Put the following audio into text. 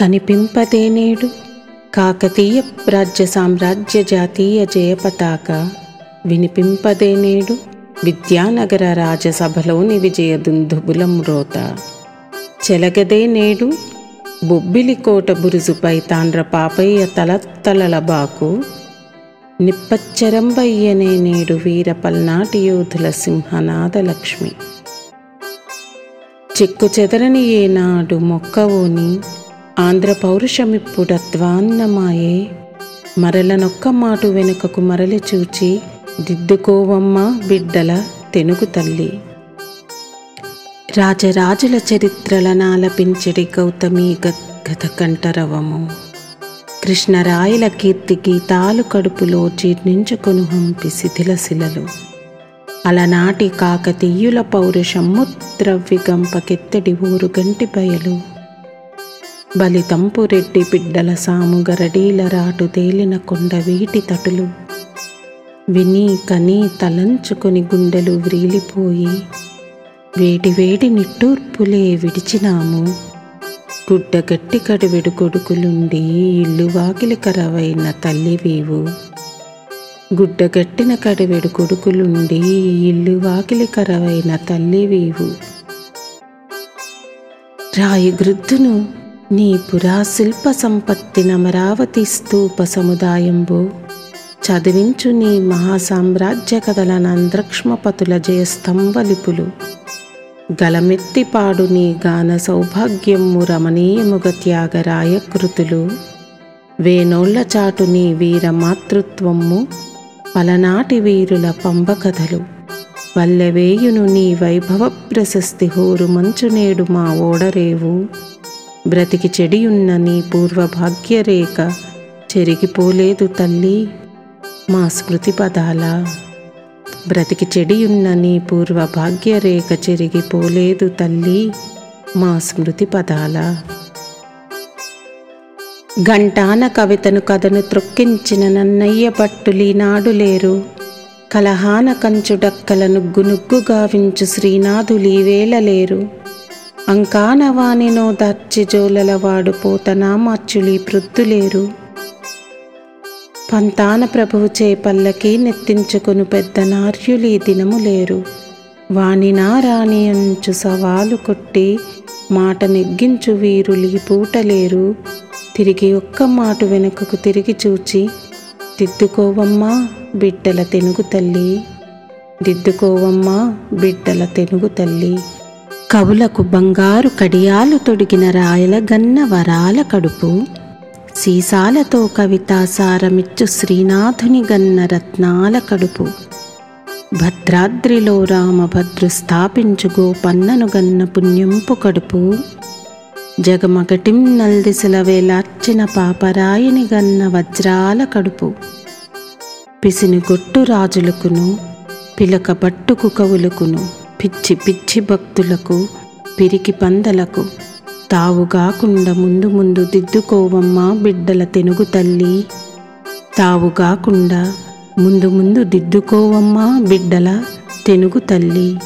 కనిపింపదేనేడు కాకతీయ రాజ్య సామ్రాజ్య జాతీయ జయ పతాక వినిపింపదేనేడు విద్యానగర రాజసభలోని విజయ దుందుబుల మ్రోత చెలగదే నేడు బొబ్బిలికోట బురుజుపై తాండ్ర పాపయ్య తలత్తలల బాకు నిప్పచ్చరంబయ్యనే నేడు వీర పల్నాటి యోధుల సింహనాద లక్ష్మి. చెక్కు చెదరని ఏనాడు మొక్కవోని ఆంధ్ర పౌరుషమిప్పుడత్వాన్నమాయే మరలనొక్క మాటు వెనుకకు మరలి చూచి దిద్దుకోవమ్మ బిడ్డల తెనుగు తల్లి. రాజరాజుల చరిత్రలనాలపించడి గౌతమి గద్గద కంఠరవము. కృష్ణరాయల కీర్తి గీతాలు కడుపులో జీర్ణించుకొను హంపి శిథిల శిలలు. అలనాటి కాకతీయుల పౌరుషమ్ము ద్రవ్యగంపకెత్తడి ఊరు గంటి బయలు. బలితంపు రెడ్డి బిడ్డల సాము గరడీల రాటు తేలిన కొండ వీటి తటులు. విని కని తలంచుకొని గుండెలు వ్రీలిపోయి వేడి వేడి నిట్టూర్పులే విడిచినాము. గుడ్డ గట్టి కడివెడు కొడుకులుండి ఇల్లు వాకిలి కరవైన తల్లివీవు గుడ్డగట్టిన కడివెడు కొడుకులుండి ఇల్లు వాకిలి కరవైన తల్లివీవు రాయి గృద్ధును నీ పురా శిల్ప సంపత్తి నమరావతి స్తూప సముదాయంబు. చదివించు నీ మహాసామ్రాజ్య కథల నంద్రక్ష్మపతుల జయస్తంభలిపులు. గలమెత్తిపాడు నీ గాన సౌభాగ్యము రమణీయముగ త్యాగరాయ కృతులు. వేనోళ్ళ చాటు నీ వీర మాతృత్వము పలనాటి వీరుల పంబకథలు. వల్లెవేయును నీ వైభవ ప్రశస్తి హోరు మంచు నేడు మా ఓడరేవు. బ్రతికి చెడియున్న నీ పూర్వ భాగ్యరేఖ చెరిగిపోలేదు తల్లి. మా స్మృతి పదాల బ్రతికి చెడియున్న నీ పూర్వ భాగ్యరేఖ చెరిగిపోలేదు తల్లి. మా స్మృతి పదాల గంటాన కవితను కథను త్రొక్కించిన నన్నయ్య భట్టులీనాడు లేరు. కలహాన కంచుడక్కల నుగ్గు నుగ్గు గావించు శ్రీనాథులీవేళ లేరు. అంకానవానినో వానినో దర్చి జోలల వాడు పోతనా పంతాన ప్రభువు చేపల్లకి నెత్తించుకును పెద్ద నార్యులీ దినము లేరు వాణినా రాణి అంచు సవాలు కొట్టి మాట నెగ్గించు వీరులీ పూటలేరు. తిరిగి ఒక్క మాట వెనుకకు తిరిగి చూచి దిద్దుకోవమ్మా బిడ్డల తెనుగు తల్లి దిద్దుకోవమ్మా బిడ్డల తెనుగు తల్లి కవులకు బంగారు కడియాలు తొడిగిన రాయల గన్న వరాల కడుపు. సీసాలతో కవితాసారమిచ్చు శ్రీనాథుని గన్న రత్నాల కడుపు. భద్రాద్రిలో రామభద్రు స్థాపించు గోపన్నను గన్న పుణ్యంపు కడుపు. జగమగటిం నల్దిశల వేలార్చిన పాపరాయిని గన్న వజ్రాల కడుపు. పిసినిగొట్టు రాజులకును పిలక పట్టుకు కవులకును పిచ్చి పిచ్చి భక్తులకు పిరికి పందలకు తావుగాకుండా ముందు ముందు దిద్దుకోవమ్మా బిడ్డల తెనుగు తల్లి. తావుగాకుండా ముందు ముందు దిద్దుకోవమ్మా బిడ్డల తెనుగు తల్లి.